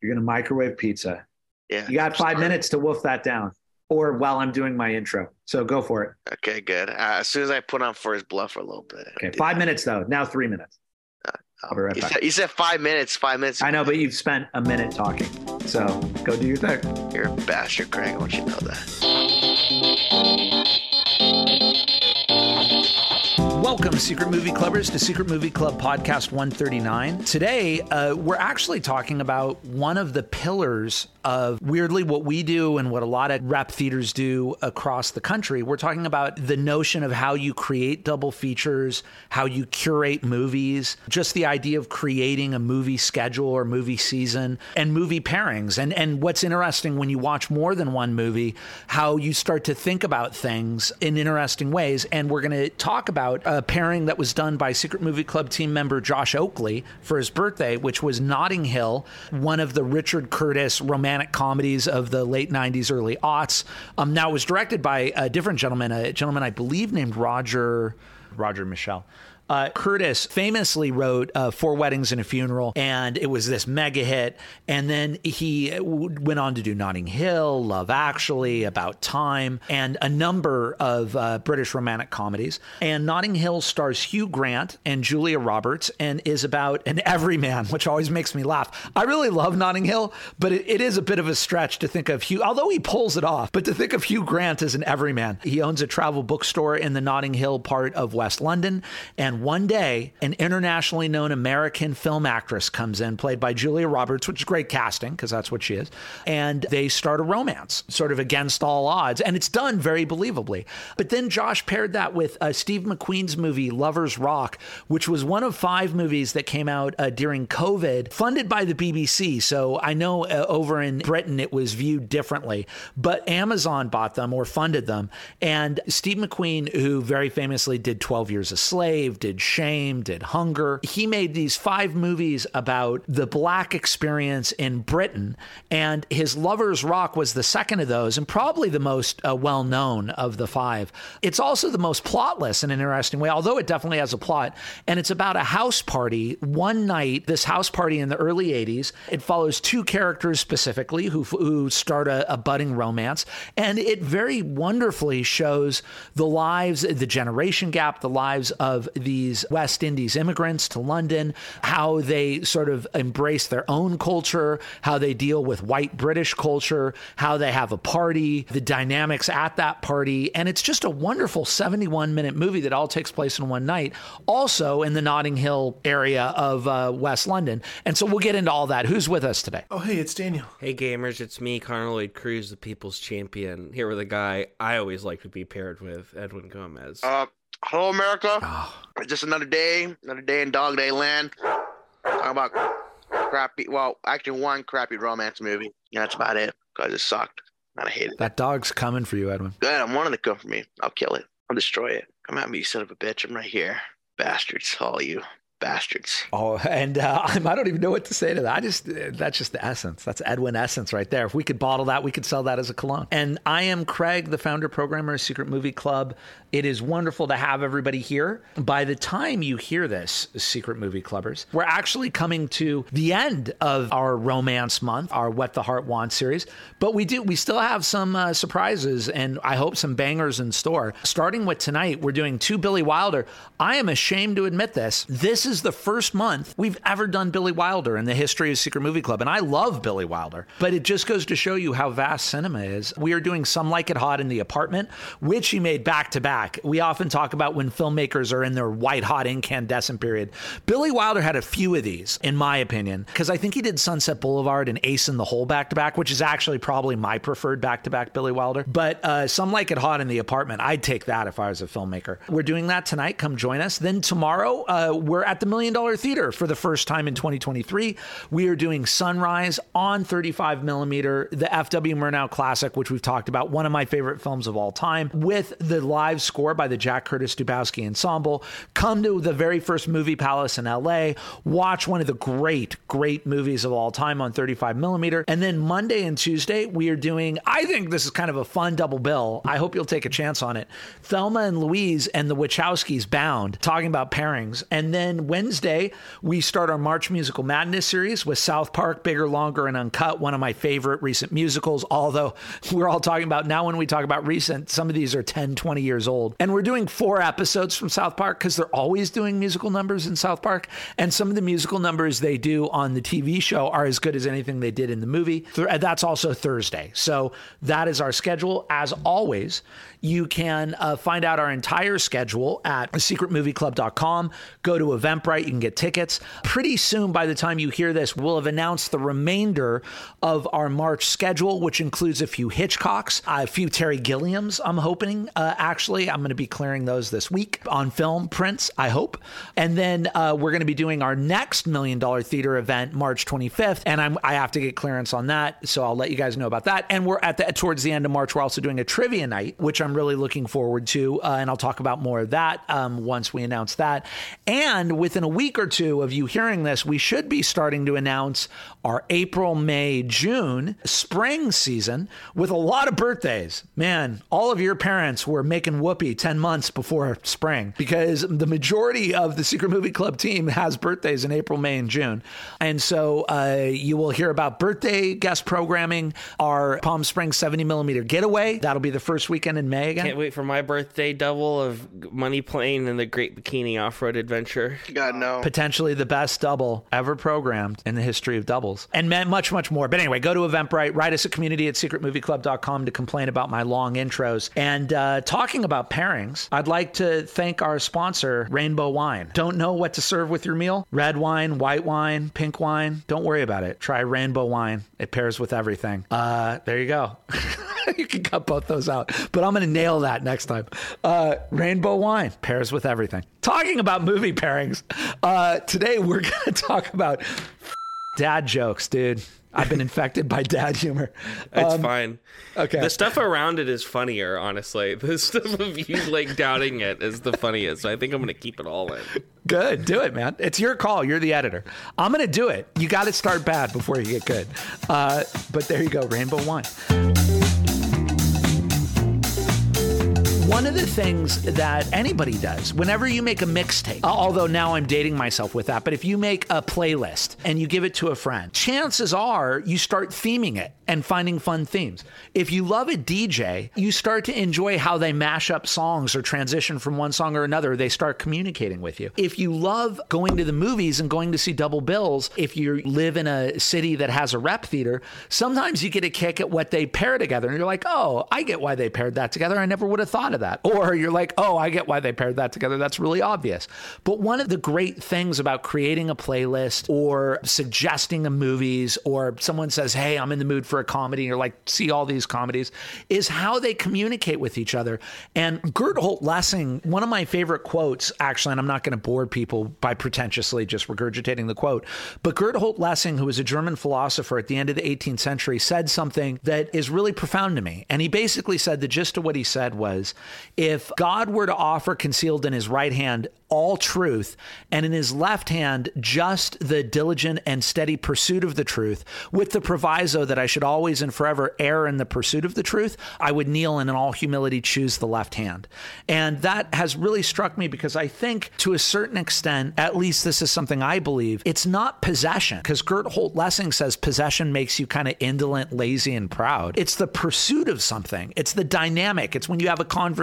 You're going to microwave pizza. Yeah. You got five Start. minutes to wolf that down, or while I'm doing my intro. So go for it. Okay, good. Uh, as soon as I put on first bluff for a little bit. Okay, five that. minutes though. Now three minutes. I'll be right You back. said, you said five minutes. Five minutes. I know, but you've spent a minute talking. So go do your thing. You're a bastard, Craig. I want you to know that. Welcome, Secret Movie Clubbers, to Secret Movie Club Podcast 139. Today, uh, we're actually talking about one of the pillars of weirdly what we do and what a lot of rep theaters do across the country. We're talking about the notion of how you create double features, how you curate movies, just the idea of creating a movie schedule or movie season, and movie pairings. And, and what's interesting when you watch more than one movie, how you start to think about things in interesting ways. And we're going to talk about a pairing that was done by Secret Movie Club team member Josh Oakley for his birthday, which was Notting Hill, one of the Richard Curtis romantic comedies of the late 90s, early aughts. Um, now, it was directed by a different gentleman, a gentleman I believe named Roger, Roger Michell. Uh, Curtis famously wrote uh, Four Weddings and a Funeral, and it was this mega hit. And then he w- went on to do Notting Hill, Love Actually, About Time, and a number of uh, British romantic comedies. And Notting Hill stars Hugh Grant and Julia Roberts and is about an everyman, which always makes me laugh. I really love Notting Hill, but it, it is a bit of a stretch to think of Hugh, although he pulls it off, but to think of Hugh Grant as an everyman. He owns a travel bookstore in the Notting Hill part of West London. And one day, an internationally known American film actress comes in, played by Julia Roberts, which is great casting because that's what she is. And they start a romance, sort of against all odds. And it's done very believably. But then Josh paired that with uh, Steve McQueen's movie, Lovers Rock, which was one of five movies that came out uh, during COVID, funded by the BBC. So I know uh, over in Britain it was viewed differently, but Amazon bought them or funded them. And Steve McQueen, who very famously did 12 Years a Slave, did Shame, did Hunger, he made these five movies about the black experience in Britain. And his Lover's Rock was the second of those and probably the most uh, well known of the five. It's also the most plotless in an interesting way, although it definitely has a plot. And it's about a house party one night, this house party in the early 80s. It follows two characters specifically who, who start a, a budding romance. And it very wonderfully shows the lives, the generation gap, the lives of these West Indies immigrants to London, how they sort of embrace their own culture, how they deal with white British culture, how they have a party, the dynamics at that party. And it's just a wonderful 71 minute movie that all takes place in one night, also in the Notting Hill area of uh, West London. And so we'll get into all that. Who's with us today? Oh, hey, it's Daniel. Hey gamers, it's me, Connor Lloyd Cruz, the People's Champion, here with a guy I always like to be paired with, Edwin Gomez. Uh, hello, America. Oh, Just another day, another day in Dog Day Land. Talk about crappy. Well, actually, one crappy romance movie. Yeah, that's about it. Cause it sucked. And I hate it. that dog's coming for you, Edwin. Good. I'm wanting to come for me. I'll kill it. I'll destroy it. Come at me, you son of a bitch. I'm right here. Bastards, all you bastards. Oh, and uh, I don't even know what to say to that. I just that's just the essence. That's Edwin essence right there. If we could bottle that, we could sell that as a cologne. And I am Craig, the founder programmer of Secret Movie Club. It is wonderful to have everybody here. By the time you hear this, Secret Movie Clubbers, we're actually coming to the end of our romance month, our What the Heart Wants series. But we do we still have some uh, surprises and I hope some bangers in store. Starting with tonight, we're doing two Billy Wilder. I am ashamed to admit this. This is the first month we've ever done Billy Wilder in the history of Secret Movie Club. And I love Billy Wilder, but it just goes to show you how vast cinema is. We are doing Some Like It Hot in the Apartment, which he made back to back. We often talk about when filmmakers are in their white hot incandescent period. Billy Wilder had a few of these, in my opinion, because I think he did Sunset Boulevard and Ace in the Hole back to back, which is actually probably my preferred back to back Billy Wilder. But uh, Some Like It Hot in the Apartment, I'd take that if I was a filmmaker. We're doing that tonight. Come join us. Then tomorrow, uh, we're at the Million Dollar Theater for the first time in 2023. We are doing Sunrise on 35 millimeter, the FW Murnau Classic, which we've talked about, one of my favorite films of all time, with the live score by the Jack Curtis Dubowsky Ensemble. Come to the very first Movie Palace in LA, watch one of the great, great movies of all time on 35 millimeter. And then Monday and Tuesday, we are doing, I think this is kind of a fun double bill. I hope you'll take a chance on it. Thelma and Louise and the Wachowskis Bound, talking about pairings. And then Wednesday, we start our March Musical Madness series with South Park, Bigger, Longer, and Uncut, one of my favorite recent musicals. Although we're all talking about now, when we talk about recent, some of these are 10, 20 years old. And we're doing four episodes from South Park because they're always doing musical numbers in South Park. And some of the musical numbers they do on the TV show are as good as anything they did in the movie. That's also Thursday. So that is our schedule. As always, you can uh, find out our entire schedule at secretmovieclub.com. Go to Eventbrite, you can get tickets. Pretty soon, by the time you hear this, we'll have announced the remainder of our March schedule, which includes a few Hitchcocks, a few Terry Gilliams, I'm hoping. Uh, actually, I'm going to be clearing those this week on film prints, I hope. And then uh, we're going to be doing our next Million Dollar Theater event March 25th, and I'm, I have to get clearance on that, so I'll let you guys know about that. And we're at the towards the end of March, we're also doing a trivia night, which I'm really looking forward to. Uh, and I'll talk about more of that um, once we announce that. And within a week or two of you hearing this, we should be starting to announce our April, May, June spring season with a lot of birthdays. Man, all of your parents were making whoopee 10 months before spring because the majority of the Secret Movie Club team has birthdays in April, May, and June. And so uh, you will hear about birthday guest programming, our Palm Springs 70 millimeter getaway. That'll be the first weekend in May again. Can't wait for my birthday double of Money Plane and the Great Bikini Off Road Adventure. God no. Potentially the best double ever programmed in the history of doubles, and much, much more. But anyway, go to Eventbrite, write us a community at secretmovieclub.com to complain about my long intros. And uh, talking about pairings, I'd like to thank our sponsor, Rainbow Wine. Don't know what to serve with your meal? Red wine, white wine, pink wine? Don't worry about it. Try Rainbow Wine. It pairs with everything. Uh, there you go. you can cut both those out. But I'm going to nail that next time. Uh, rainbow wine pairs with everything. Talking about movie pairings, uh, today we're going to talk about dad jokes, dude. I've been infected by dad humor. It's um, fine. Okay. The stuff around it is funnier, honestly. The stuff of you like doubting it is the funniest. So I think I'm going to keep it all in. Good. Do it, man. It's your call. You're the editor. I'm going to do it. You got to start bad before you get good. Uh, but there you go. Rainbow wine. One of the things that anybody does whenever you make a mixtape, uh, although now I'm dating myself with that, but if you make a playlist and you give it to a friend, chances are you start theming it and finding fun themes. If you love a DJ, you start to enjoy how they mash up songs or transition from one song or another. They start communicating with you. If you love going to the movies and going to see double bills, if you live in a city that has a rep theater, sometimes you get a kick at what they pair together. And you're like, oh, I get why they paired that together. I never would have thought that. Or you're like, oh, I get why they paired that together. That's really obvious. But one of the great things about creating a playlist or suggesting a movies or someone says, hey, I'm in the mood for a comedy, or like see all these comedies, is how they communicate with each other. And Gotthold Lessing, one of my favorite quotes, actually, and I'm not going to bore people by pretentiously just regurgitating the quote, but Gotthold Lessing, who was a German philosopher at the end of the 18th century, said something that is really profound to me. And he basically said the gist of what he said was if God were to offer concealed in his right hand all truth, and in his left hand, just the diligent and steady pursuit of the truth, with the proviso that I should always and forever err in the pursuit of the truth, I would kneel and in all humility choose the left hand. And that has really struck me because I think to a certain extent, at least this is something I believe, it's not possession, because Gotthold Lessing says possession makes you kind of indolent, lazy, and proud. It's the pursuit of something, it's the dynamic, it's when you have a conversation,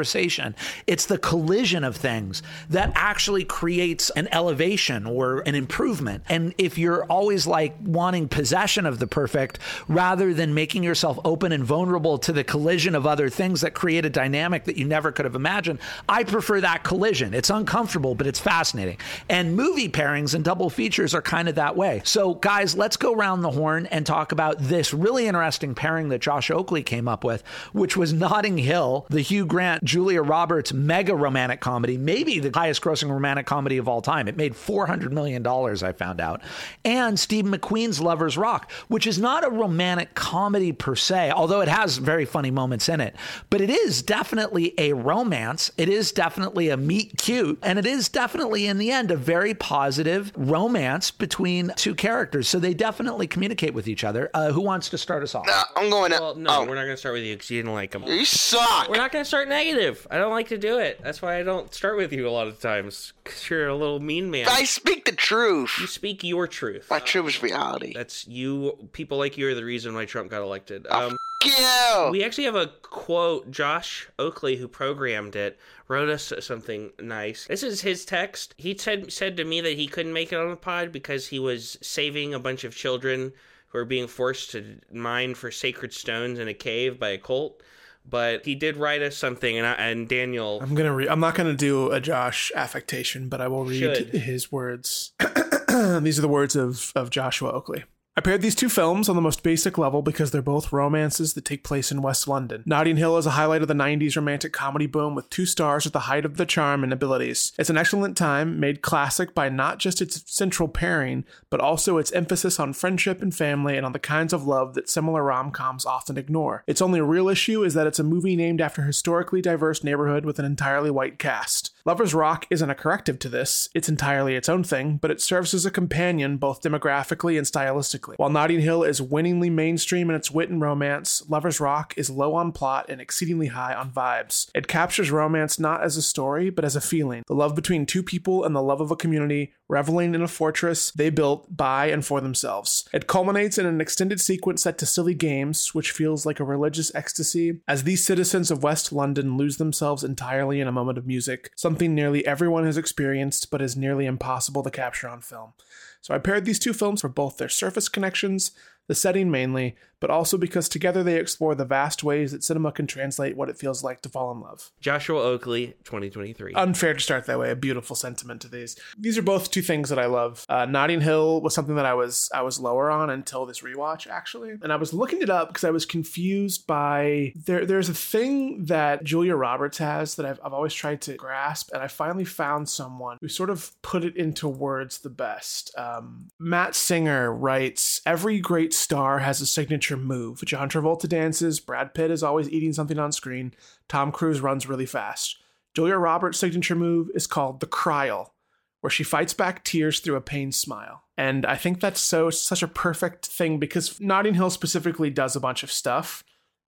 it's the collision of things that actually creates an elevation or an improvement. And if you're always like wanting possession of the perfect rather than making yourself open and vulnerable to the collision of other things that create a dynamic that you never could have imagined, I prefer that collision. It's uncomfortable, but it's fascinating. And movie pairings and double features are kind of that way. So, guys, let's go around the horn and talk about this really interesting pairing that Josh Oakley came up with, which was Notting Hill, the Hugh Grant, Julia Roberts mega romantic comedy, maybe the highest grossing romantic comedy of all time. It made $400 million, I found out. And Steve McQueen's Lover's Rock, which is not a romantic comedy per se, although it has very funny moments in it. But it is definitely a romance. It is definitely a meet cute. And it is definitely, in the end, a very positive romance between two characters. So they definitely communicate with each other. Uh, who wants to start us off? Uh, I'm going to. Well, no, oh, we're not gonna start with you because you didn't like them. you suck. We're not gonna start I don't like to do it. That's why I don't start with you a lot of times. Cause you're a little mean man. I speak the truth. You speak your truth. My truth is reality. That's you. People like you are the reason why Trump got elected. Oh, Um, you. we actually have a quote. Josh Oakley, who programmed it, wrote us something nice. This is his text. He said said to me that he couldn't make it on the pod because he was saving a bunch of children who are being forced to mine for sacred stones in a cave by a cult. But he did write us something, and, I, and Daniel. I'm gonna read. I'm not gonna do a Josh affectation, but I will read Should. his words. These are the words of of Joshua Oakley. I paired these two films on the most basic level because they're both romances that take place in West London. Notting Hill is a highlight of the 90s romantic comedy boom with two stars at the height of their charm and abilities. It's an excellent time, made classic by not just its central pairing, but also its emphasis on friendship and family and on the kinds of love that similar rom coms often ignore. Its only real issue is that it's a movie named after a historically diverse neighborhood with an entirely white cast. Lovers Rock isn't a corrective to this, it's entirely its own thing, but it serves as a companion both demographically and stylistically. While Notting Hill is winningly mainstream in its wit and romance, Lovers Rock is low on plot and exceedingly high on vibes. It captures romance not as a story, but as a feeling the love between two people and the love of a community, reveling in a fortress they built by and for themselves. It culminates in an extended sequence set to silly games, which feels like a religious ecstasy, as these citizens of West London lose themselves entirely in a moment of music, something nearly everyone has experienced but is nearly impossible to capture on film. So I paired these two films for both their surface connections, the setting mainly, but also because together they explore the vast ways that cinema can translate what it feels like to fall in love. Joshua Oakley, 2023. Unfair to start that way. A beautiful sentiment to these. These are both two things that I love. Uh, Notting Hill was something that I was I was lower on until this rewatch actually, and I was looking it up because I was confused by there. There's a thing that Julia Roberts has that I've I've always tried to grasp, and I finally found someone who sort of put it into words the best. Um, Matt Singer writes, "Every great star has a signature move. John Travolta dances. Brad Pitt is always eating something on screen. Tom Cruise runs really fast." Julia Roberts' signature move is called the Cryal, where she fights back tears through a pained smile. And I think that's so such a perfect thing because Notting Hill specifically does a bunch of stuff.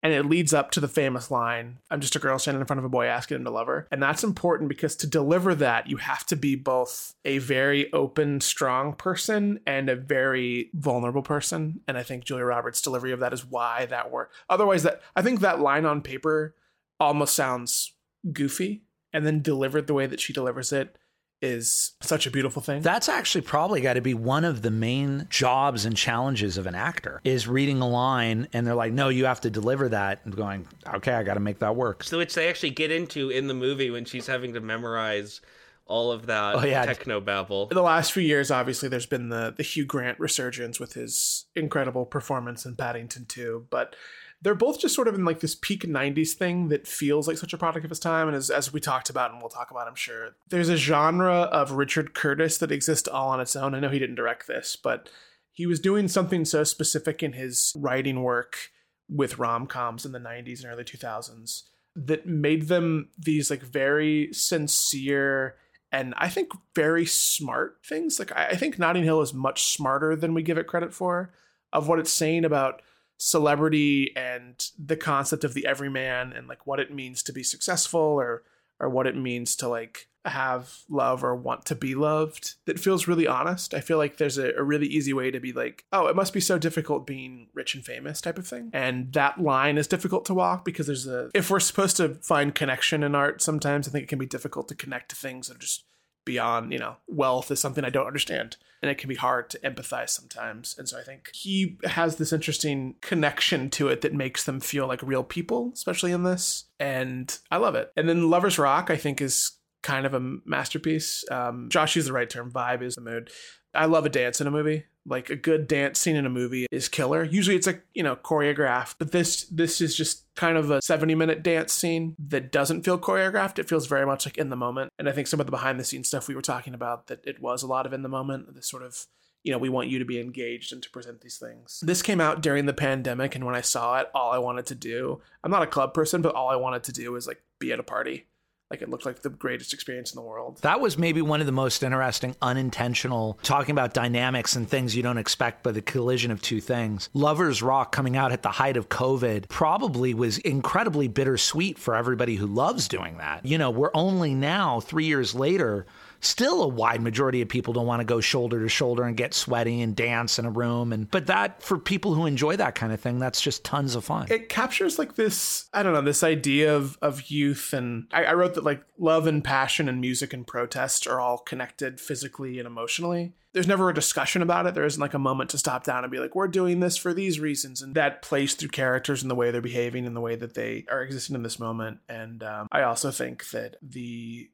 And it leads up to the famous line, I'm just a girl standing in front of a boy asking him to love her. And that's important because to deliver that, you have to be both a very open, strong person and a very vulnerable person. And I think Julia Roberts' delivery of that is why that worked. Otherwise, that I think that line on paper almost sounds goofy. And then delivered the way that she delivers it is such a beautiful thing. That's actually probably got to be one of the main jobs and challenges of an actor is reading a line and they're like, no, you have to deliver that. And going, okay, I got to make that work. So which they actually get into in the movie when she's having to memorize all of that Oh, yeah. techno babble. the last few years, obviously, there's been the the Hugh Grant resurgence with his incredible performance in Paddington 2, but they're both just sort of in like this peak 90s thing that feels like such a product of its time. And as, as we talked about, and we'll talk about, I'm sure, there's a genre of Richard Curtis that exists all on its own. I know he didn't direct this, but he was doing something so specific in his writing work with rom coms in the 90s and early 2000s that made them these like very sincere and I think very smart things. Like I think Notting Hill is much smarter than we give it credit for of what it's saying about celebrity and the concept of the everyman and like what it means to be successful or or what it means to like have love or want to be loved that feels really honest. I feel like there's a, a really easy way to be like, oh, it must be so difficult being rich and famous type of thing. And that line is difficult to walk because there's a, if we're supposed to find connection in art, sometimes I think it can be difficult to connect to things that are just beyond, you know, wealth is something I don't understand. And it can be hard to empathize sometimes. And so I think he has this interesting connection to it that makes them feel like real people, especially in this. And I love it. And then Lovers Rock, I think, is kind of a masterpiece. Um, Josh used the right term. Vibe is the mood. I love a dance in a movie. Like a good dance scene in a movie is killer. Usually it's like, you know, choreographed, but this this is just kind of a 70 minute dance scene that doesn't feel choreographed. It feels very much like in the moment. And I think some of the behind the scenes stuff we were talking about that it was a lot of in the moment, this sort of you know, we want you to be engaged and to present these things. This came out during the pandemic, and when I saw it, all I wanted to do, I'm not a club person, but all I wanted to do was like be at a party. Like it looked like the greatest experience in the world. That was maybe one of the most interesting, unintentional, talking about dynamics and things you don't expect by the collision of two things. Lovers Rock coming out at the height of COVID probably was incredibly bittersweet for everybody who loves doing that. You know, we're only now, three years later, still a wide majority of people don't want to go shoulder to shoulder and get sweaty and dance in a room and but that for people who enjoy that kind of thing that's just tons of fun it captures like this i don't know this idea of of youth and I, I wrote that like love and passion and music and protest are all connected physically and emotionally there's never a discussion about it. There isn't like a moment to stop down and be like, we're doing this for these reasons. And that plays through characters and the way they're behaving and the way that they are existing in this moment. And um, I also think that the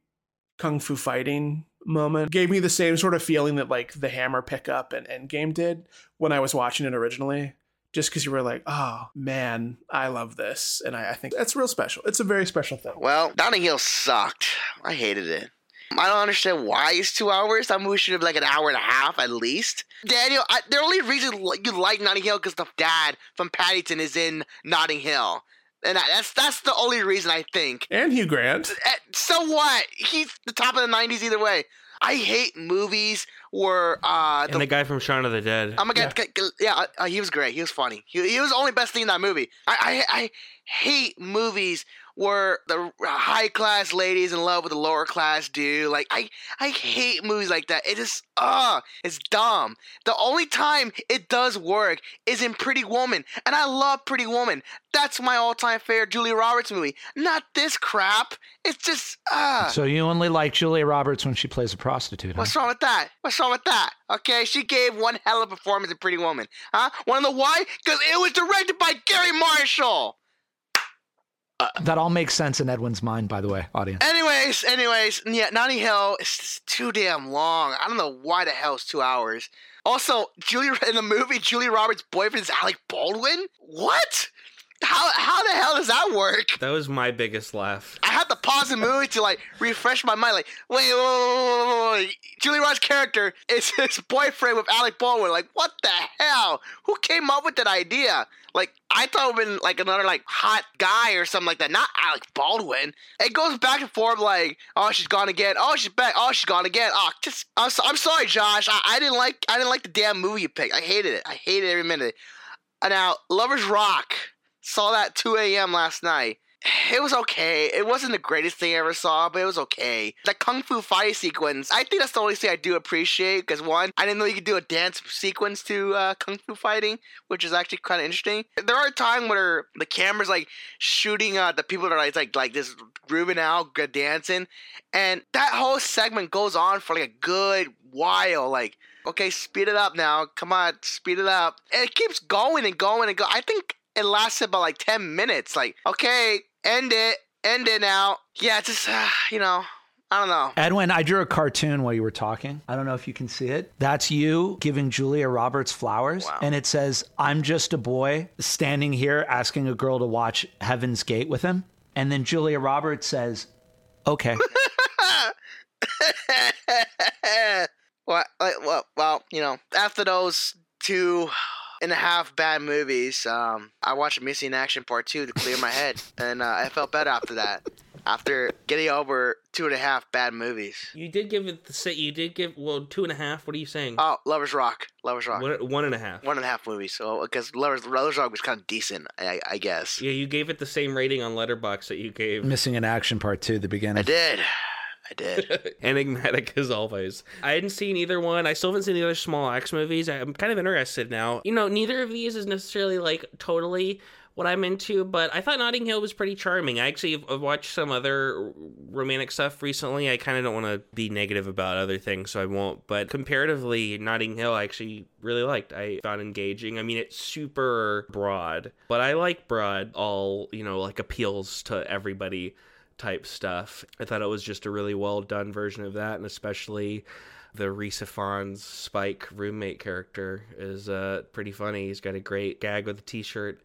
kung fu fighting moment gave me the same sort of feeling that like the hammer pickup and Endgame did when I was watching it originally. Just because you were like, oh man, I love this, and I, I think that's real special. It's a very special thing. Well, Notting Hill sucked. I hated it. I don't understand why it's two hours. That movie should have like an hour and a half at least. Daniel, I, the only reason you like Notting Hill because the dad from Paddington is in Notting Hill. And that's that's the only reason I think. And Hugh Grant. Eh, so what? He's the top of the '90s either way. I hate movies where uh the, and the guy from Shaun of the Dead. I'm gonna yeah, get, yeah uh, he was great. He was funny. He, he was the only best thing in that movie. I I, I hate movies where the high class ladies in love with the lower class dude. Like I I hate movies like that. It is uh it's dumb. The only time it does work is in Pretty Woman, and I love Pretty Woman. That's my all-time favorite Julia Roberts movie. Not this crap. It's just uh So you only like Julia Roberts when she plays a prostitute. Huh? What's wrong with that? What's wrong with that? Okay, she gave one hell of a performance in Pretty Woman. Huh? Wanna know why? Because it was directed by Gary Marshall. Uh, that all makes sense in Edwin's mind, by the way, audience. Anyways, anyways, yeah, Notting Hill is too damn long. I don't know why the hell it's two hours. Also, Julia in the movie, Julia Roberts' boyfriend is Alec Baldwin. What? How how the hell does that work? That was my biggest laugh. I had to pause the movie to like refresh my mind. Like, wait, wait, wait, wait, wait. Julie Roberts' character is his boyfriend with Alec Baldwin. Like, what the hell? Who came up with that idea? Like, I thought it would been like another like hot guy or something like that. Not Alec Baldwin. It goes back and forth. Like, oh, she's gone again. Oh, she's back. Oh, she's gone again. Oh, just I'm, so, I'm sorry, Josh. I, I didn't like I didn't like the damn movie you picked. I hated it. I hated every minute. Now, Lovers Rock Saw that 2 a.m. last night. It was okay. It wasn't the greatest thing I ever saw, but it was okay. The kung fu fight sequence, I think that's the only thing I do appreciate. Because one, I didn't know you could do a dance sequence to uh, kung fu fighting, which is actually kind of interesting. There are times where the camera's like shooting uh, the people that are like like, this grooving out, good dancing, and that whole segment goes on for like a good while. Like, okay, speed it up now. Come on, speed it up. And it keeps going and going and go. I think it lasted about like 10 minutes. Like, okay, end it, end it now. Yeah, just, uh, you know, I don't know. Edwin, I drew a cartoon while you were talking. I don't know if you can see it. That's you giving Julia Roberts flowers. Wow. And it says, I'm just a boy standing here asking a girl to watch Heaven's Gate with him. And then Julia Roberts says, okay. well, well, well, you know, after those two and a half bad movies. Um, I watched Missing Action Part Two to clear my head, and uh, I felt better after that. After getting over two and a half bad movies, you did give it the say. you did give well two and a half. What are you saying? Oh, Lovers Rock, Lovers Rock, one, one and a half, one and a half movies. So because Lovers Lovers Rock was kind of decent, I, I guess. Yeah, you gave it the same rating on Letterboxd that you gave Missing in Action Part Two, the beginning. I did. I did. Enigmatic as always. I hadn't seen either one. I still haven't seen the other Small Axe movies. I'm kind of interested now. You know, neither of these is necessarily like totally what I'm into, but I thought Notting Hill was pretty charming. I actually watched some other romantic stuff recently. I kind of don't want to be negative about other things, so I won't. But comparatively, Notting Hill I actually really liked. I found engaging. I mean, it's super broad, but I like broad, all, you know, like appeals to everybody type stuff. I thought it was just a really well done version of that, and especially the Rhys Ifans Spike roommate character is uh, pretty funny. He's got a great gag with a t-shirt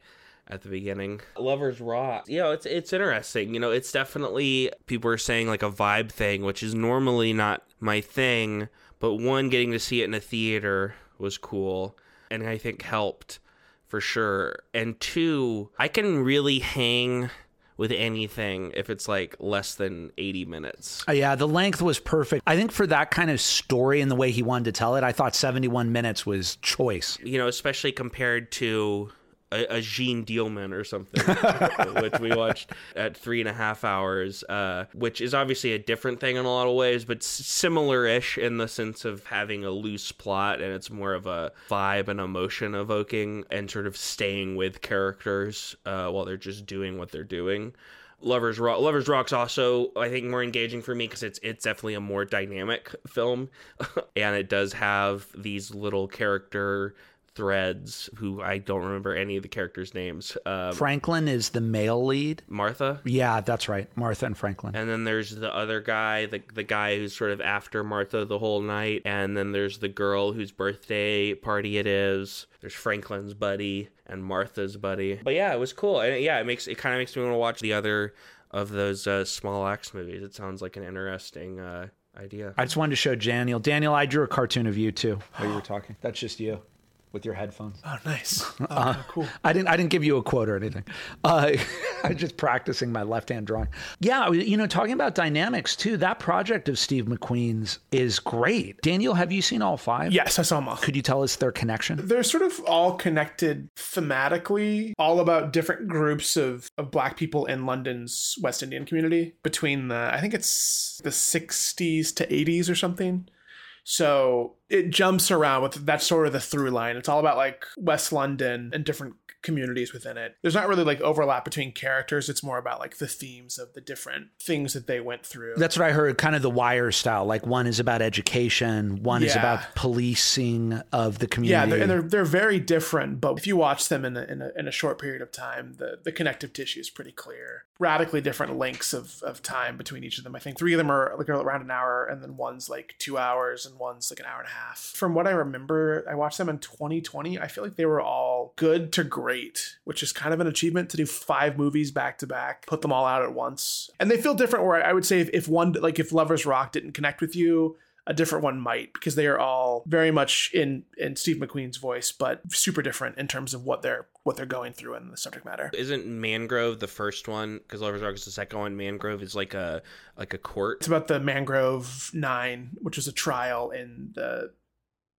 at the beginning. Lovers Rock. You know, it's it's interesting. You know, it's definitely people are saying like a vibe thing, which is normally not my thing, but one getting to see it in a theater was cool and I think helped for sure. And two, I can really hang with anything if it's like less than 80 minutes. Uh, yeah, the length was perfect. I think for that kind of story and the way he wanted to tell it, I thought 71 minutes was choice. You know, especially compared to a, a Jeanne Dielman or something, which we watched at three and a half hours, uh, which is obviously a different thing in a lot of ways, but similar-ish in the sense of having a loose plot and it's more of a vibe and emotion evoking and sort of staying with characters uh, while they're just doing what they're doing. Lovers Rock. Lovers Rock's also I think more engaging for me because it's it's definitely a more dynamic film, and it does have these little character threads who I don't remember any of the characters' names. Um, Franklin is the male lead. Martha. Yeah, that's right. Martha and Franklin. And then there's the other guy, the the guy who's sort of after Martha the whole night. And then there's the girl whose birthday party it is. There's Franklin's buddy and Martha's buddy. But yeah, it was cool. And yeah, it makes it kind of makes me want to watch the other of those uh, small axe movies. It sounds like an interesting uh, idea. I just wanted to show Daniel. Daniel, I drew a cartoon of you too while you were talking. That's just you with your headphones. Oh, nice. Oh, cool. I didn't. I didn't give you a quote or anything. Uh, I'm just practicing my left-hand drawing. Yeah, you know, talking about dynamics too. That project of Steve McQueen's is great. Daniel, have you seen all five? Yes, I saw them all. Could you tell us their connection? They're sort of all connected thematically, all about different groups of, of black people in London's West Indian community between the, I think it's the 60s to 80s or something. So it jumps around with that's sort of the through line. It's all about like West London and different communities within it. There's not really like overlap between characters. It's more about like the themes of the different things that they went through. That's what I heard, kind of the wire style. Like one is about education, one is about policing of the community. yeah, they're, and they're they're very different. But if you watch them in a, in a, in a short period of time, the, the connective tissue is pretty clear. Radically different lengths of, of time between each of them. I think three of them are like around an hour, and then one's like two hours, and one's like an hour and a half. From what I remember, I watched them in 2020. I feel like they were all good to great, which is kind of an achievement to do five movies back to back, put them all out at once, and they feel different. Where I would say if, if one like if Lovers Rock didn't connect with you, a different one might because they are all very much in in Steve McQueen's voice, but super different in terms of what they're what they're going through in the subject matter. Isn't Mangrove the first one? Because Lovers Rock is the second one. Mangrove is like a like a court. It's about the Mangrove Nine, which is a trial in the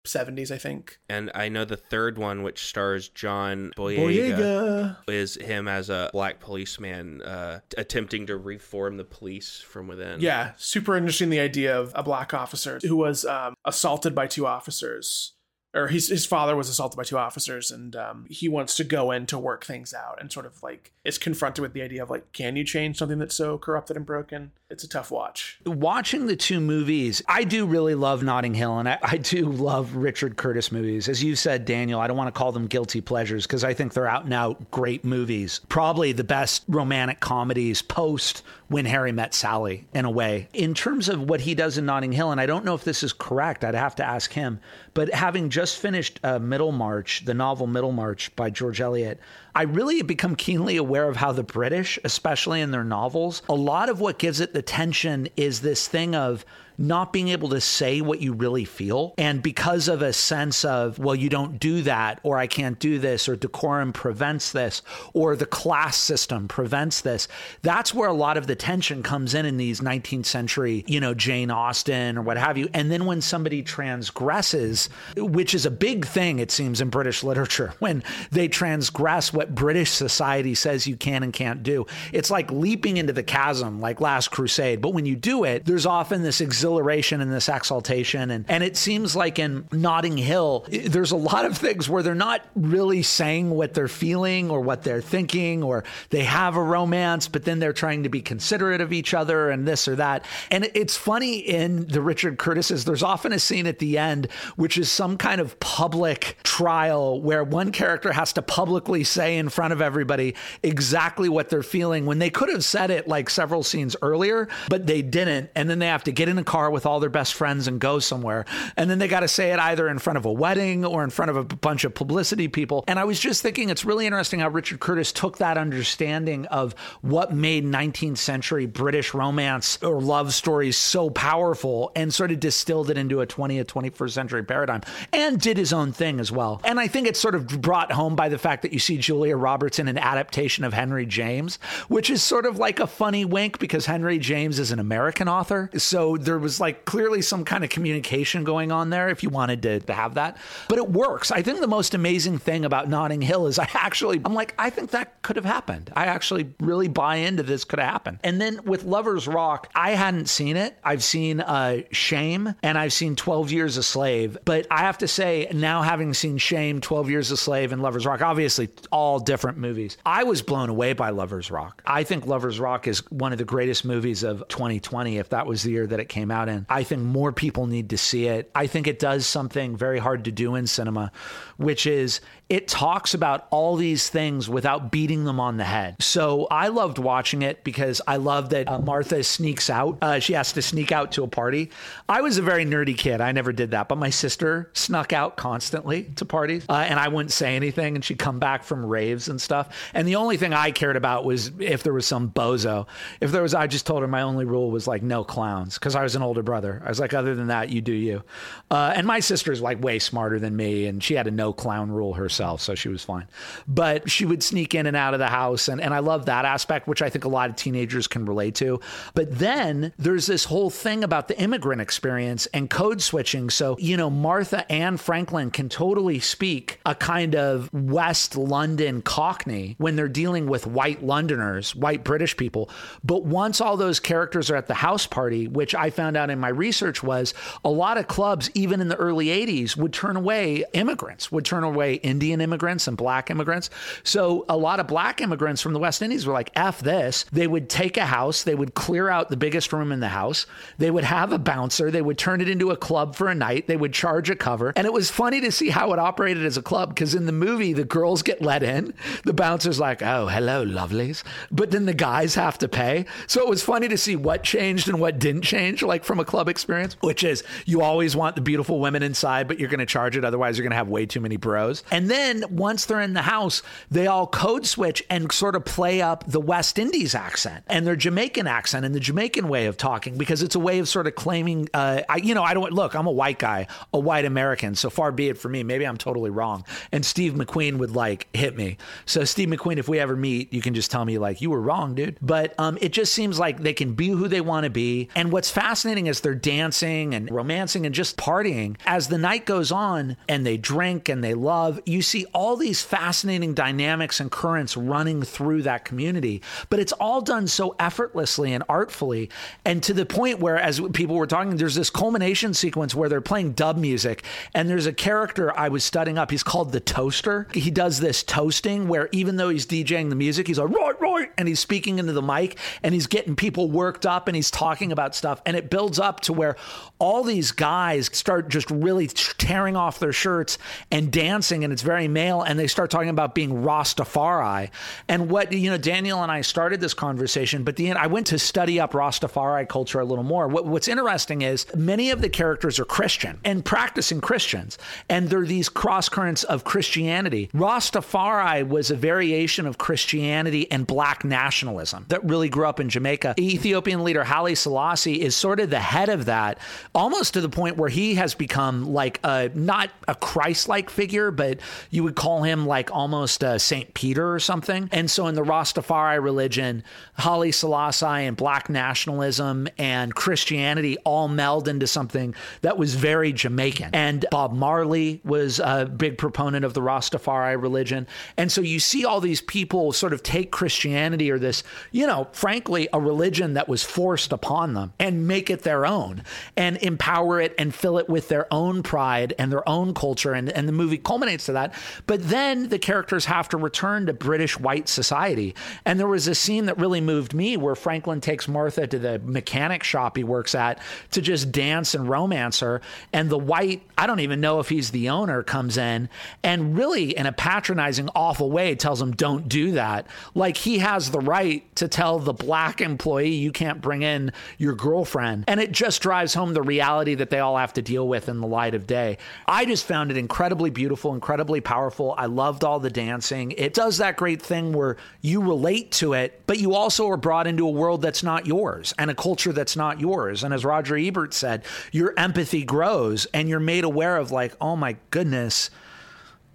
70s, I think. And I know the third one, which stars John Boyega, Boyega. is him as a black policeman uh, attempting to reform the police from within. Yeah, super interesting. The idea of a black officer who was um, assaulted by two officers, or his his father was assaulted by two officers, and um, he wants to go in to work things out, and sort of like is confronted with the idea of like, can you change something that's so corrupted and broken? It's a tough watch. watching the two movies, I do really love Notting Hill and I, I do love Richard Curtis movies. As you said, Daniel, I don't want to call them guilty pleasures because I think they're out and out great movies. Probably the best romantic comedies post When Harry Met Sally, in a way. In terms of what he does in Notting Hill, and I don't know if this is correct, I'd have to ask him, but having just finished uh, Middlemarch, the novel Middlemarch by George Eliot, I really have become keenly aware of how the British, especially in their novels, a lot of what gives it the tension is this thing of not being able to say what you really feel. And because of a sense of, well, you don't do that, or I can't do this, or decorum prevents this, or the class system prevents this, that's where a lot of the tension comes in in these 19th century, you know, Jane Austen or what have you. And then when somebody transgresses, which is a big thing, it seems, in British literature, when they transgress what British society says you can and can't do, it's like leaping into the chasm, like Last Crusade. But when you do it, there's often this exhilaration and this exaltation. And, and it seems like in Notting Hill, there's a lot of things where they're not really saying what they're feeling or what they're thinking, or they have a romance, but then they're trying to be considerate of each other and this or that. And it's funny in the Richard Curtis's, there's often a scene at the end, which is some kind of public trial where one character has to publicly say in front of everybody exactly what they're feeling when they could have said it like several scenes earlier, but they didn't. And then they have to get in a car car with all their best friends and go somewhere. And then they got to say it either in front of a wedding or in front of a bunch of publicity people. And I was just thinking it's really interesting how Richard Curtis took that understanding of what made 19th century British romance or love stories so powerful and sort of distilled it into a 20th, 21st century paradigm and did his own thing as well. And I think it's sort of brought home by the fact that you see Julia Roberts in an adaptation of Henry James, which is sort of like a funny wink because Henry James is an American author. So there was like clearly some kind of communication going on there if you wanted to, to have that. But it works. I think the most amazing thing about Notting Hill is I actually, I'm like, I think that could have happened. I actually really buy into this could have happened. And then with Lover's Rock, I hadn't seen it. I've seen uh, Shame and I've seen 12 Years a Slave. But I have to say, now having seen Shame, 12 Years a Slave, and Lover's Rock, obviously all different movies, I was blown away by Lover's Rock. I think Lover's Rock is one of the greatest movies of 2020, if that was the year that it came out in. I think more people need to see it. I think it does something very hard to do in cinema, which is it talks about all these things without beating them on the head. So I loved watching it because I love that uh, Martha sneaks out. Uh, she has to sneak out to a party. I was a very nerdy kid. I never did that, but my sister snuck out constantly to parties, uh, and I wouldn't say anything, and she'd come back from raves and stuff. And the only thing I cared about was if there was some bozo. If there was, I just told her my only rule was like no clowns because I was an older brother. I was like, other than that, you do you. Uh, and my sister's like way smarter than me, and she had a no clown rule herself herself, so she was fine. But she would sneak in and out of the house, and, and I love that aspect, which I think a lot of teenagers can relate to. But then there's this whole thing about the immigrant experience and code switching. So, you know, Martha and Franklin can totally speak a kind of West London Cockney when they're dealing with white Londoners, white British people. But once all those characters are at the house party, which I found out in my research was a lot of clubs, even in the early 80s, would turn away immigrants, would turn away Indian Indian immigrants and black immigrants. So a lot of black immigrants from the West Indies were like, F this. They would take a house, they would clear out the biggest room in the house, they would have a bouncer, they would turn it into a club for a night, they would charge a cover. And it was funny to see how it operated as a club because in the movie, the girls get let in. The bouncer's like, oh, hello, lovelies. But then the guys have to pay. So it was funny to see what changed and what didn't change, like from a club experience, which is you always want the beautiful women inside, but you're going to charge it. Otherwise, you're going to have way too many bros. And then then once they're in the house, they all code switch and sort of play up the West Indies accent and their Jamaican accent and the Jamaican way of talking because it's a way of sort of claiming, uh, I, you know, I don't look, I'm a white guy, a white American. So far be it for me. Maybe I'm totally wrong. And Steve McQueen would like hit me. So Steve McQueen, if we ever meet, you can just tell me like, you were wrong, dude. But um, it just seems like they can be who they want to be. And what's fascinating is they're dancing and romancing and just partying as the night goes on and they drink and they love. You see all these fascinating dynamics and currents running through that community, but it's all done so effortlessly and artfully. And to the point where, as people were talking, there's this culmination sequence where they're playing dub music, and there's a character I was studying up. He's called the Toaster. He does this toasting where even though he's DJing the music, he's like, right, right, and he's speaking into the mic and he's getting people worked up and he's talking about stuff. And it builds up to where all these guys start just really tearing off their shirts and dancing, and it's very very male and they start talking about being Rastafari. And what, you know, Daniel and I started this conversation, but the end, I went to study up Rastafari culture a little more. What, what's interesting is many of the characters are Christian and practicing Christians, and there are these cross currents of Christianity. Rastafari was a variation of Christianity and black nationalism that really grew up in Jamaica. Ethiopian leader Haile Selassie is sort of the head of that, almost to the point where he has become like a, not a Christ like figure, but you would call him like almost uh, a St. Peter or something. And so in the Rastafari religion, Haile Selassie and black nationalism and Christianity all meld into something that was very Jamaican. And Bob Marley was a big proponent of the Rastafari religion. And so you see all these people sort of take Christianity or this, you know, frankly, a religion that was forced upon them and make it their own and empower it and fill it with their own pride and their own culture. And, and the movie culminates to that. But then the characters have to return to British white society. And there was a scene that really moved me where Franklin takes Martha to the mechanic shop he works at to just dance and romance her. And the white, I don't even know if he's the owner, comes in and really, in a patronizing, awful way, tells him, don't do that. Like he has the right to tell the black employee, you can't bring in your girlfriend. And it just drives home the reality that they all have to deal with in the light of day. I just found it incredibly beautiful, incredibly powerful. I loved all the dancing. It does that great thing where you relate to it, but you also are brought into a world that's not yours and a culture that's not yours. And as Roger Ebert said, your empathy grows and you're made aware of, like, oh my goodness,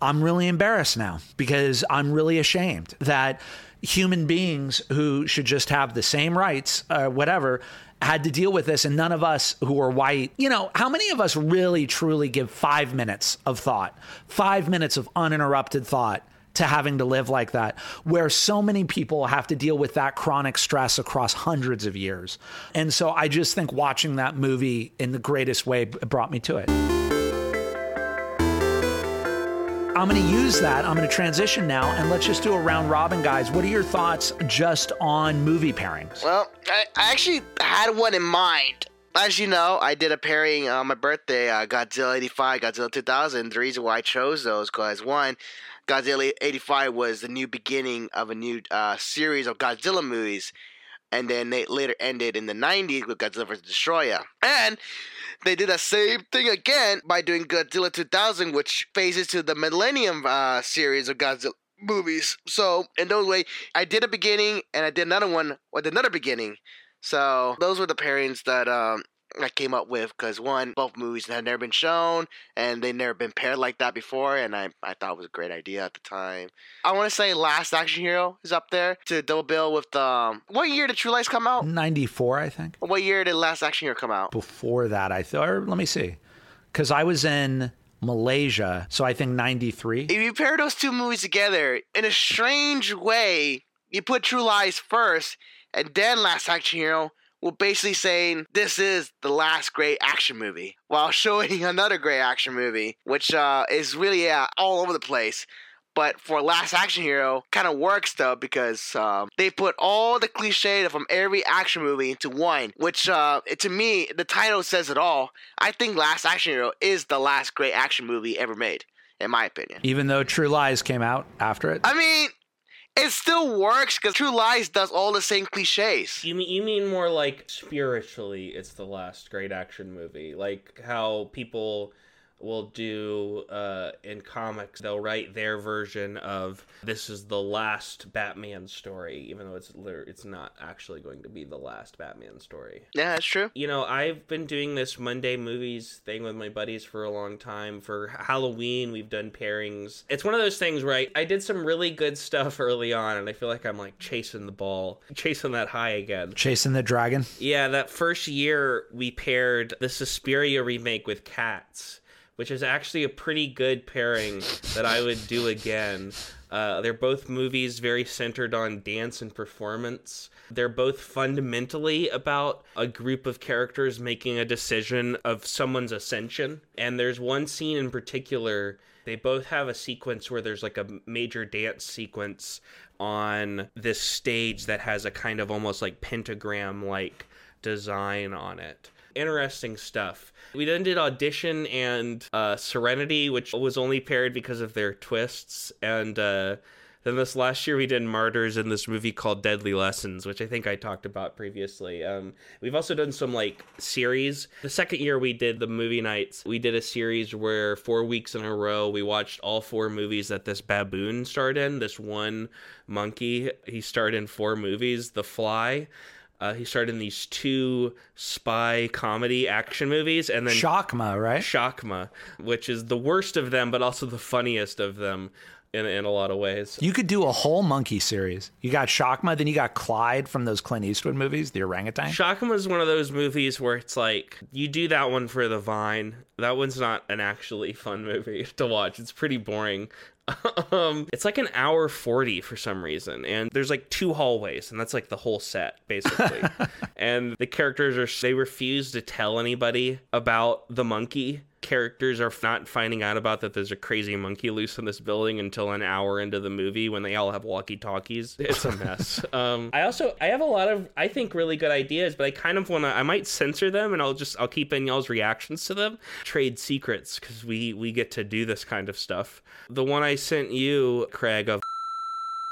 I'm really embarrassed now because I'm really ashamed that human beings who should just have the same rights, uh, whatever, had to deal with this. And none of us who are white, you know, how many of us really truly give five minutes of thought, five minutes of uninterrupted thought? To having to live like that, where so many people have to deal with that chronic stress across hundreds of years. And so I just think watching that movie in the greatest way brought me to it. I'm going to use that. I'm going to transition now, and let's just do a round robin, guys. What are your thoughts just on movie pairings? Well, I, I actually had one in mind. As you know, I did a pairing on my birthday, uh, Godzilla 85, Godzilla 2000. The reason why I chose those because one, Godzilla 85 was the new beginning of a new uh, series of Godzilla movies and then they later ended in the 90s with Godzilla vs. Destroyer. And they did the same thing again by doing Godzilla 2000, which phases to the Millennium uh, series of Godzilla movies. So in those way, I did a beginning and I did another one with another beginning. So those were the pairings that um, I came up with because one, both movies had never been shown and they never been paired like that before, and I, I thought it was a great idea at the time. I want to say Last Action Hero is up there to double bill with um. What year did True Lies come out? Ninety four, I think. What year did Last Action Hero come out? Before that, I thought. Let me see, because I was in. Malaysia, so I think 93. If you pair those two movies together, in a strange way, you put True Lies first and then Last Action Hero, well, basically saying this is the last great action movie while showing another great action movie, which uh, is really yeah, all over the place. But for Last Action Hero, kind of works though because um, they put all the cliche from every action movie into one. Which uh, to me, the title says it all. I think Last Action Hero is the last great action movie ever made, in my opinion. Even though True Lies came out after it. I mean, it still works because True Lies does all the same cliches. You mean you mean more like spiritually? It's the last great action movie, like how people will do uh, in comics. They'll write their version of this is the last Batman story, even though it's it's not actually going to be the last Batman story. Yeah, that's true. You know, I've been doing this Monday movies thing with my buddies for a long time. For Halloween, we've done pairings. It's one of those things where I, I did some really good stuff early on, and I feel like I'm like chasing the ball, chasing that high again. Chasing the dragon? Yeah, that first year we paired the Suspiria remake with Cats which is actually a pretty good pairing that I would do again. Uh, they're both movies very centered on dance and performance. They're both fundamentally about a group of characters making a decision of someone's ascension. And there's one scene in particular, they both have a sequence where there's like a major dance sequence on this stage that has a kind of almost like pentagram like design on it interesting stuff. We then did Audition and uh, Serenity, which was only paired because of their twists. And uh, then this last year we did Martyrs in this movie called Deadly Lessons, which I think I talked about previously. Um, we've also done some like series. The second year we did the movie nights, we did a series where four weeks in a row we watched all four movies that this baboon starred in. This one monkey, he starred in four movies. The Fly. Uh, he starred in these two spy comedy action movies, and then Shakma, right? Shakma, which is the worst of them, but also the funniest of them in in a lot of ways. You could do a whole monkey series. You got Shakma, then you got Clyde from those Clint Eastwood movies, the orangutan. Shakma is one of those movies where it's like you do that one for the vine. That one's not an actually fun movie to watch. It's pretty boring. um, it's like an hour 40 for some reason. And there's like two hallways, and that's like the whole set, basically. and the characters are, they refuse to tell anybody about the monkey characters are not finding out about that there's a crazy monkey loose in this building until an hour into the movie when they all have walkie talkies. It's a mess. um, I also I have a lot of I think really good ideas, but I kind of want to I might censor them and I'll just I'll keep in y'all's reactions to them. Trade secrets because we we get to do this kind of stuff. The one I sent you, Craig, of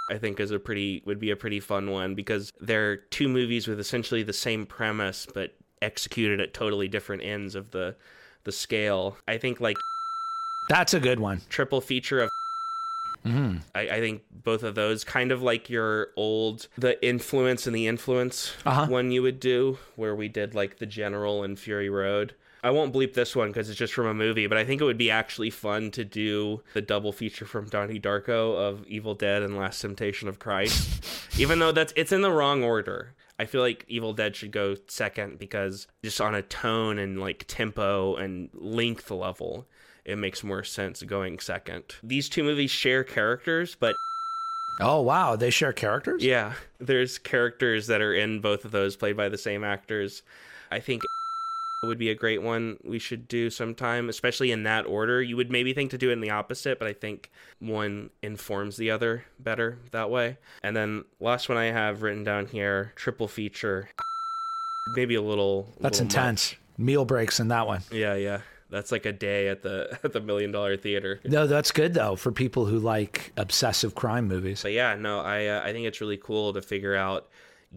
I think is a pretty would be a pretty fun one because they're two movies with essentially the same premise but executed at totally different ends of the the scale. I think like That's a good one. triple feature of Mm-hmm. I, I think both of those kind of like your old the influence and the influence Uh-huh. one you would do where we did like the general and fury road i won't bleep this one because it's just from a movie but i think it would be actually fun to do the double feature from donnie darko of evil dead and last temptation of christ even though that's it's in the wrong order I feel like Evil Dead should go second because just on a tone and like tempo and length level, it makes more sense going second. These two movies share characters, but Oh wow, they share characters. yeah, there's characters that are in both of those played by the same actors. I think would be a great one we should do sometime, especially in that order. You would maybe think to do it in the opposite, but I think one informs the other better that way. And then last one I have written down here, triple feature. Maybe a little That's little intense. Meal breaks in that one. Yeah, yeah. That's like a day at the at the million dollar theater. No, that's good though for people who like obsessive crime movies. But yeah, no, I uh, I think it's really cool to figure out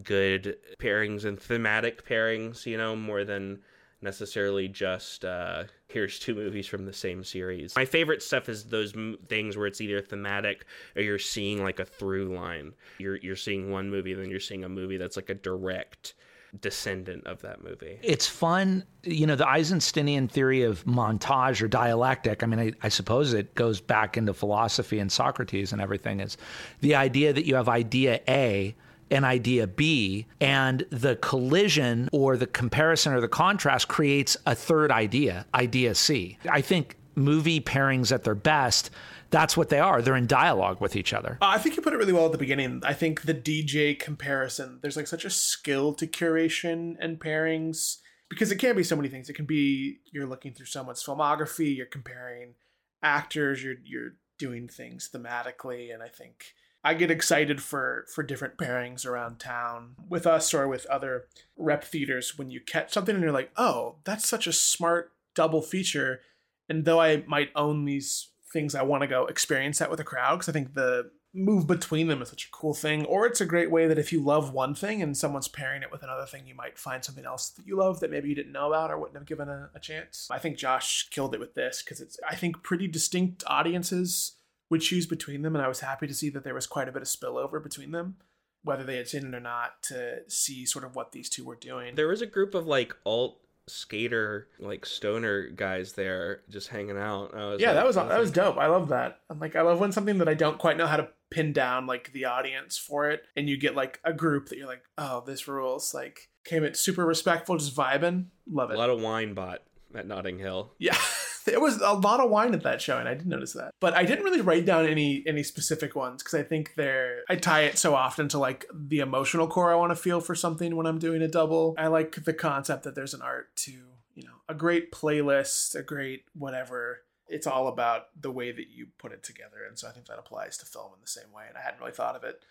good pairings and thematic pairings, you know, more than necessarily just uh here's two movies from the same series. My favorite stuff is those m- things where it's either thematic or you're seeing like a through line. You're you're seeing one movie then you're seeing a movie that's like a direct descendant of that movie. It's fun, you know, the Eisensteinian theory of montage or dialectic. I mean, I, I suppose it goes back into philosophy and Socrates and everything. Is the idea that you have idea A and idea B, and the collision or the comparison or the contrast creates a third idea, idea C. I think movie pairings at their best, that's what they are. They're in dialogue with each other. Uh, I think you put it really well at the beginning. I think the DJ comparison, there's like such a skill to curation and pairings because it can be so many things. It can be you're looking through someone's filmography, you're comparing actors, you're you're doing things thematically, and I think I get excited for for different pairings around town with us or with other rep theaters when you catch something and you're like, oh, that's such a smart double feature. And though I might own these things, I want to go experience that with a crowd because I think the move between them is such a cool thing. Or it's a great way that if you love one thing and someone's pairing it with another thing, you might find something else that you love that maybe you didn't know about or wouldn't have given a, a chance. I think Josh killed it with this because it's, I think, pretty distinct audiences would choose between them. And I was happy to see that there was quite a bit of spillover between them, whether they had seen it or not, to see sort of what these two were doing. There was a group of like alt skater like stoner guys there just hanging out. I was yeah, like- that was I that was dope. I love that. I'm like, I love when something that I don't quite know how to pin down like the audience for it, and you get like a group that you're like, oh, this rules. Like, came it super respectful, just vibing. Love it. a lot of wine bought at Notting Hill. yeah, there was a lot of wine at that show, and I did notice that. But I didn't really write down any any specific ones because I think they're I tie it so often to like the emotional core I want to feel for something when I'm doing a double. I like the concept that there's an art to you know a great playlist, a great whatever. It's all about the way that you put it together, and so I think that applies to film in the same way. And I hadn't really thought of it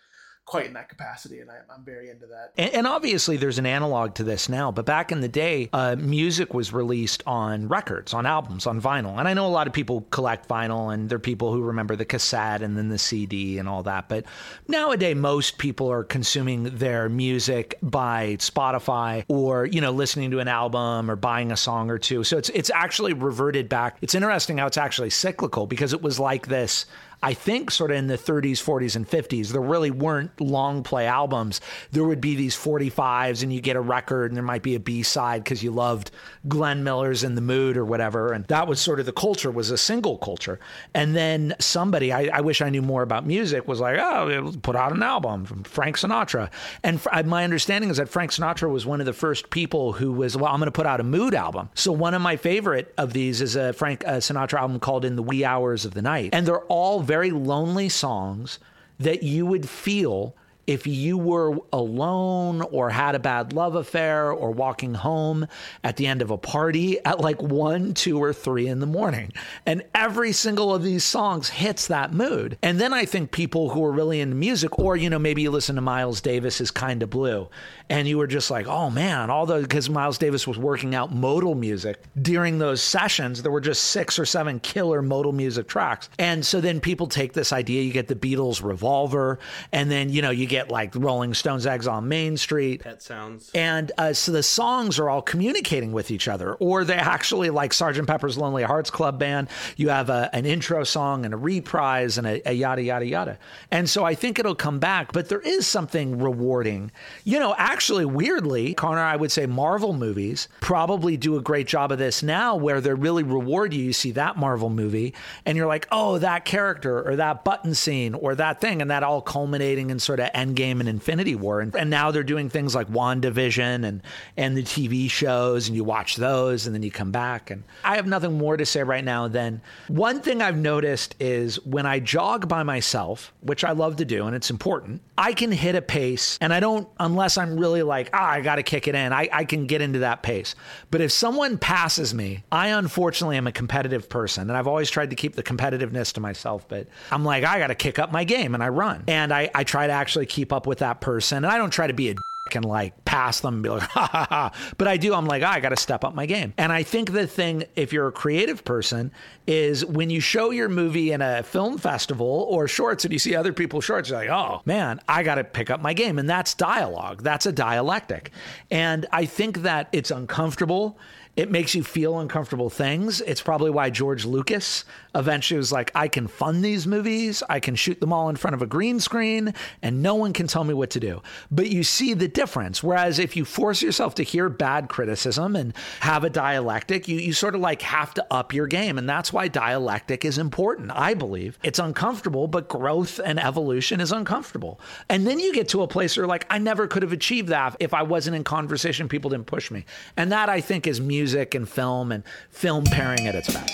quite in that capacity, and I, I'm very into that. And, and obviously, there's an analog to this now, but back in the day, uh, music was released on records, on albums, on vinyl. And I know a lot of people collect vinyl, and there are people who remember the cassette and then the CD and all that. But nowadays, most people are consuming their music by Spotify or you know listening to an album or buying a song or two. So it's it's actually reverted back. It's interesting how it's actually cyclical because it was like this. I think sort of in the 30s, 40s, and 50s, there really weren't long play albums. There would be these 45s, and you get a record, and there might be a B side because you loved Glenn Miller's In the Mood or whatever. And that was sort of the culture, was a single culture. And then somebody, I, I wish I knew more about music, was like, oh, put out an album from Frank Sinatra. And fr- my understanding is that Frank Sinatra was one of the first people who was, well, I'm going to put out a mood album. So one of my favorite of these is a Frank uh, Sinatra album called In the Wee Hours of the Night. And they're all very lonely songs that you would feel if you were alone or had a bad love affair or walking home at the end of a party at like one, two, or three in the morning. And every single of these songs hits that mood. And then I think people who are really into music, or, you know, maybe you listen to Miles Davis's Kind of Blue, and you were just like, oh man, all those, because Miles Davis was working out modal music during those sessions, there were just six or seven killer modal music tracks. And so then people take this idea, you get the Beatles Revolver, and then, you know, you get get like Rolling Stones Exile on Main Street. That sounds. And uh, so the songs are all communicating with each other, or they actually like Sgt. Pepper's Lonely Hearts Club Band. You have a, an intro song and a reprise and a, a yada yada yada. And so I think it'll come back, but there is something rewarding. You know, actually, weirdly, Connor, I would say Marvel movies probably do a great job of this now, where they really reward you. You see that Marvel movie, and you're like, oh, that character or that button scene or that thing, and that all culminating in sort of Endgame and Infinity War. And, and now they're doing things like WandaVision and and the TV shows, and you watch those, and then you come back. And I have nothing more to say right now than one thing I've noticed is when I jog by myself, which I love to do, and it's important, I can hit a pace, and I don't unless I'm really like, ah, I got to kick it in. I, I can get into that pace. But if someone passes me, I unfortunately am a competitive person, and I've always tried to keep the competitiveness to myself. But I'm like, I got to kick up my game, and I run, and I, I try to actually keep up with that person, and I don't try to be a and like pass them and be like, ha ha ha. But I do, I'm like, oh, I got to step up my game. And I think the thing, if you're a creative person, is when you show your movie in a film festival or shorts and you see other people's shorts, you're like, oh man, I got to pick up my game. And that's dialogue, that's a dialectic. And I think that it's uncomfortable. It makes you feel uncomfortable things. It's probably why George Lucas eventually was like, I can fund these movies, I can shoot them all in front of a green screen, and no one can tell me what to do. But you see the difference. Whereas if you force yourself to hear bad criticism and have a dialectic, you, you sort of like have to up your game. And that's why dialectic is important, I believe. It's uncomfortable, but growth and evolution is uncomfortable. And then you get to a place where, like, I never could have achieved that if I wasn't in conversation, people didn't push me. And that I think is music music and film and film pairing at its best.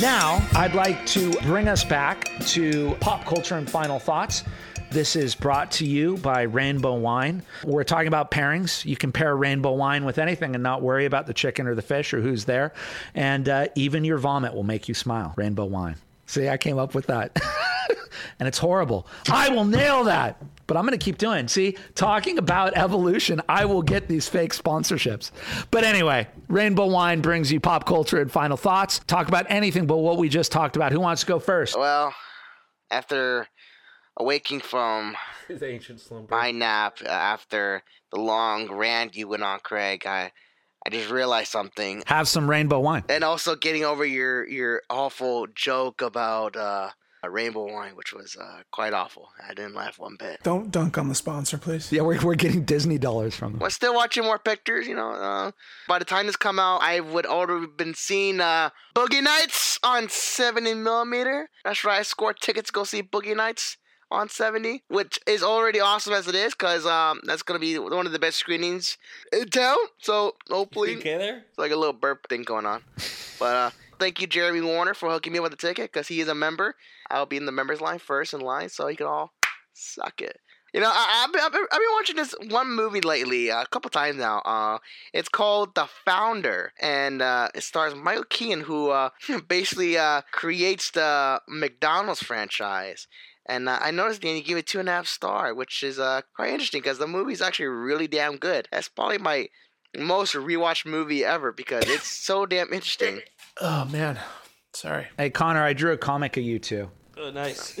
Now, I'd like to bring us back to pop culture and final thoughts. This is brought to you by Rainbow Wine. We're talking about pairings. You can pair rainbow wine with anything and not worry about the chicken or the fish or who's there. And uh, even your vomit will make you smile. Rainbow Wine. See, I came up with that. and it's horrible. I will nail that but I'm going to keep doing. See, talking about evolution, I will get these fake sponsorships. But anyway, Rainbow Wine brings you pop culture and final thoughts. Talk about anything but what we just talked about. Who wants to go first? Well, after awaking from his ancient slumber, my nap, uh, after the long rant you went on, Craig, I. I just realized something. Have some rainbow wine. And also getting over your your awful joke about uh, a rainbow wine, which was uh, quite awful. I didn't laugh one bit. Don't dunk on the sponsor, please. Yeah, we're, we're getting Disney dollars from them. We're still watching more pictures, you know. Uh, by the time this come out, I would already been seeing uh, Boogie Nights on 70 millimeter. That's right. I scored tickets to go see Boogie Nights on 70, which is already awesome as it is, because um, that's going to be one of the best screenings in town. So hopefully, okay there? It's like a little burp thing going on. but uh, thank you, Jeremy Warner, for hooking me up with the ticket, because he is a member. I'll be in the members line first in line, so you can all suck it. You know, I, have been, I've, been, I've been watching this one movie lately, uh, a couple times now. Uh, it's called The Founder, and uh, it stars Michael Keaton, who uh, basically uh, creates the McDonald's franchise. And uh, I noticed Danny gave it two and a half star, which is quite interesting because the movie's actually really damn good. That's probably my most rewatched movie ever because it's so damn interesting. Oh man, sorry. Hey Connor, I drew a comic of you too. Oh, nice.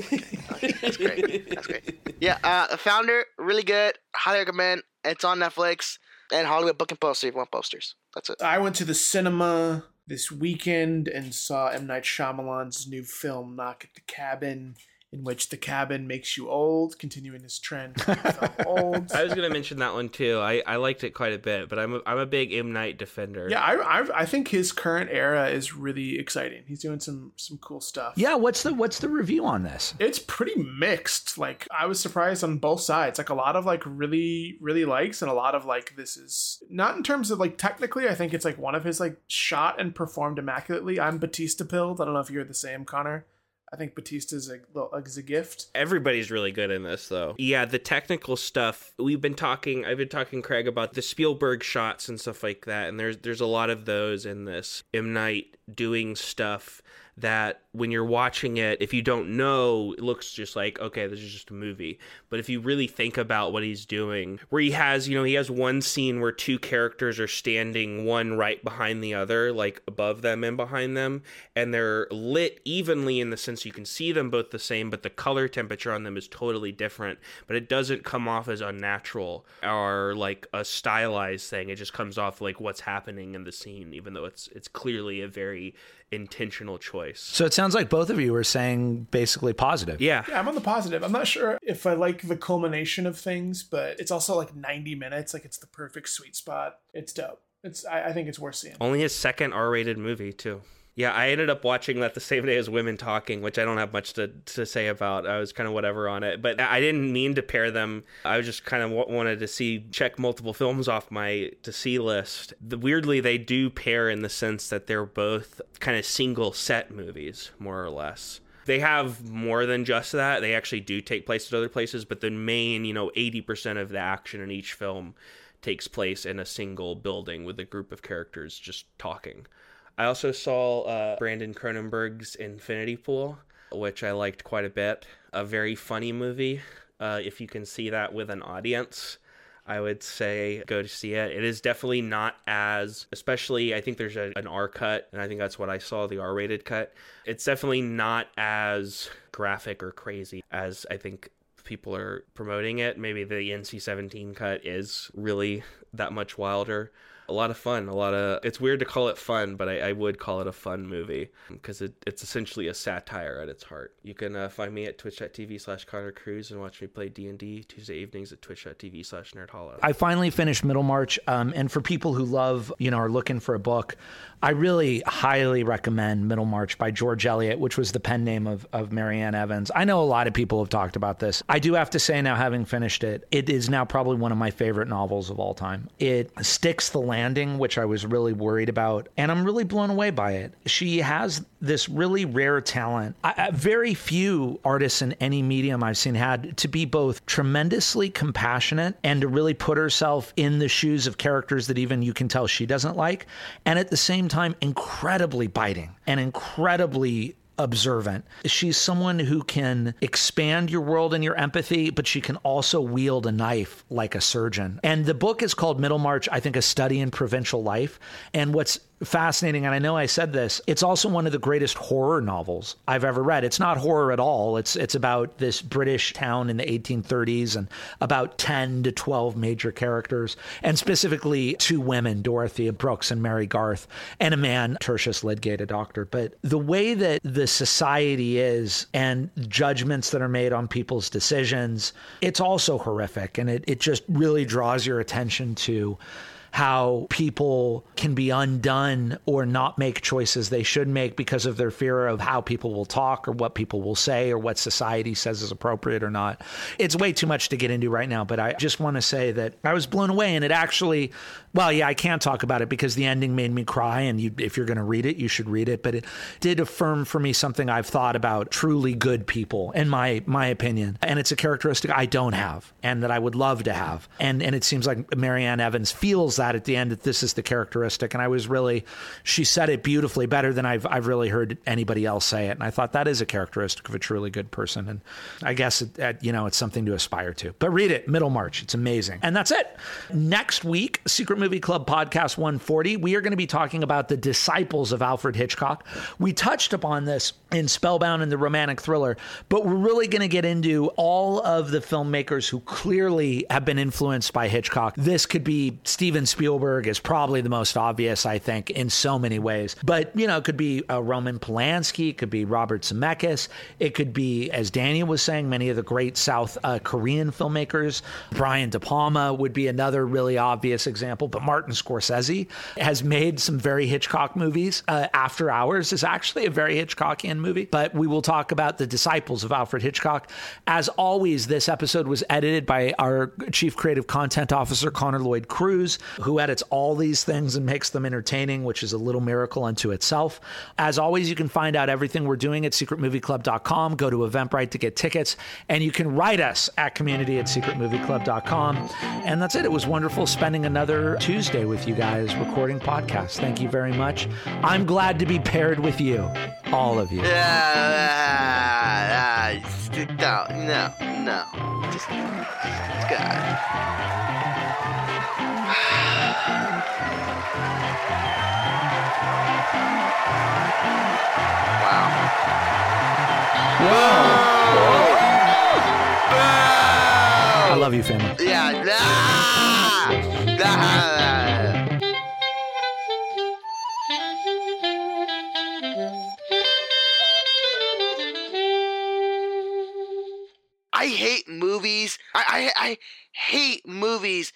That's great. That's great. Yeah, uh, Founder, really good. Highly recommend. It's on Netflix and Hollywood Book and Poster if you want posters. That's it. I went to the cinema this weekend and saw M. Night Shyamalan's new film, Knock at the Cabin in which the cabin makes you old, continuing this trend. old. I was going to mention that one too. I, I liked it quite a bit, but I'm a, I'm a big M Night defender. Yeah, I, I I think his current era is really exciting. He's doing some some cool stuff. Yeah, what's the what's the review on this? It's pretty mixed. Like I was surprised on both sides. Like a lot of like really really likes and a lot of like this is not in terms of like technically. I think it's like one of his like shot and performed immaculately. I'm Bautista pilled. I don't know if you're the same, Connor. I think Bautista's a, is a gift. Everybody's really good in this, though. Yeah, the technical stuff. We've been talking. I've been talking Craig about the Spielberg shots and stuff like that, and there's there's a lot of those in this. M Night doing stuff that when you're watching it, if you don't know, it looks just like, okay, this is just a movie. But if you really think about what he's doing, where he has, you know, he has one scene where two characters are standing one right behind the other, like above them and behind them, and they're lit evenly in the sense you can see them both the same, but the color temperature on them is totally different. But it doesn't come off as unnatural or like a stylized thing. It just comes off like what's happening in the scene, even though it's it's clearly a very intentional choice. So it sounds like both of you are saying basically positive. Yeah. Yeah, I'm on the positive. I'm not sure if I like the culmination of things, but it's also like 90 minutes. Like it's the perfect sweet spot. It's dope. It's I, I think it's worth seeing. Only his second R-rated movie too. Yeah, I ended up watching that the same day as Women Talking, which I don't have much to, to say about. I was kind of whatever on it, but I didn't mean to pair them. I was just kind of w- wanted to see check multiple films off my to see list. The, weirdly, they do pair in the sense that they're both kind of single set movies, more or less. They have more than just that. They actually do take place at other places, but the main, you know, 80% of the action in each film takes place in a single building with a group of characters just talking. I also saw uh, Brandon Cronenberg's Infinity Pool, which I liked quite a bit. A very funny movie. Uh, if you can see that with an audience, I would say go to see it. It is definitely not as, especially, I think there's a, an R cut, and I think that's what I saw the R rated cut. It's definitely not as graphic or crazy as I think people are promoting it. Maybe the NC 17 cut is really that much wilder a lot of fun a lot of it's weird to call it fun but i, I would call it a fun movie because it, it's essentially a satire at its heart you can uh, find me at twitch.tv slash connor cruz and watch me play d&d tuesday evenings at twitch.tv slash nerd hollow I finally finished Middlemarch, um, and for people who love, you know, are looking for a book, I really highly recommend Middlemarch by George Eliot, which was the pen name of, of Marianne Evans. I know a lot of people have talked about this. I do have to say now, having finished it, it is now probably one of my favorite novels of all time. It sticks the landing, which I was really worried about, and I'm really blown away by it. She has this really rare talent. I, I- very few artists in any medium I've seen had to be both tremendously compassionate and to really put herself in the shoes of characters that even you can tell she doesn't like, and at the same time, incredibly biting and incredibly observant. She's someone who can expand your world and your empathy, but she can also wield a knife like a surgeon. And the book is called Middlemarch, I think, a study in provincial life. And what's fascinating, and I know I said this, it's also one of the greatest horror novels I've ever read. It's not horror at all. It's it's about this British town in the 1830s and about 10 to 12 major characters, and specifically two women, Dorothea Brooks and Mary Garth, and a man, Tertius Lydgate, a doctor. But the way that the society is and judgments that are made on people's decisions, it's also horrific. And it, it just really draws your attention to how people can be undone or not make choices they should make because of their fear of how people will talk or what people will say or what society says is appropriate or not. It's way too much to get into right now, but I just want to say that I was blown away and it actually, well, yeah, I can't talk about it because the ending made me cry. And you, if you're going to read it, you should read it. But it did affirm for me something I've thought about truly good people, in my my opinion. And it's a characteristic I don't have and that I would love to have. And and it seems like Marianne Evans feels that at the end that this is the characteristic. And I was really, she said it beautifully, better than I've I've really heard anybody else say it. And I thought that is a characteristic of a truly good person. And I guess it, uh, you know it's something to aspire to. But read it, Middlemarch. It's amazing. And that's it. Next week, Secret Movie Club podcast 140, we are going to be talking about the disciples of Alfred Hitchcock. We touched upon this in Spellbound and the romantic thriller, but we're really going to get into all of the filmmakers who clearly have been influenced by Hitchcock. This could be Steven Spielberg is probably the most obvious, I think, in so many ways. But you know, it could be uh, Roman Polanski, it could be Robert Zemeckis, it could be, as Daniel was saying, many of the great South uh, Korean filmmakers. Brian De Palma would be another really obvious example. But Martin Scorsese has made some very Hitchcock movies. Uh, After Hours is actually a very Hitchcockian movie. But we will talk about the disciples of Alfred Hitchcock. As always, this episode was edited by our chief creative content officer, Connor Lloyd Cruz. who edits all these things and makes them entertaining, which is a little miracle unto itself. As always, you can find out everything we're doing at secretmovieclub.com. Go to Eventbrite to get tickets, and you can write us at community at secretmovieclub.com. And that's it. It was wonderful spending another Tuesday with you guys recording podcasts. Thank you very much. I'm glad to be paired with you, all of you. Yeah, no, no, no. Just, God. I love you, family. Yeah. Ah! I hate movies. I, I I hate movies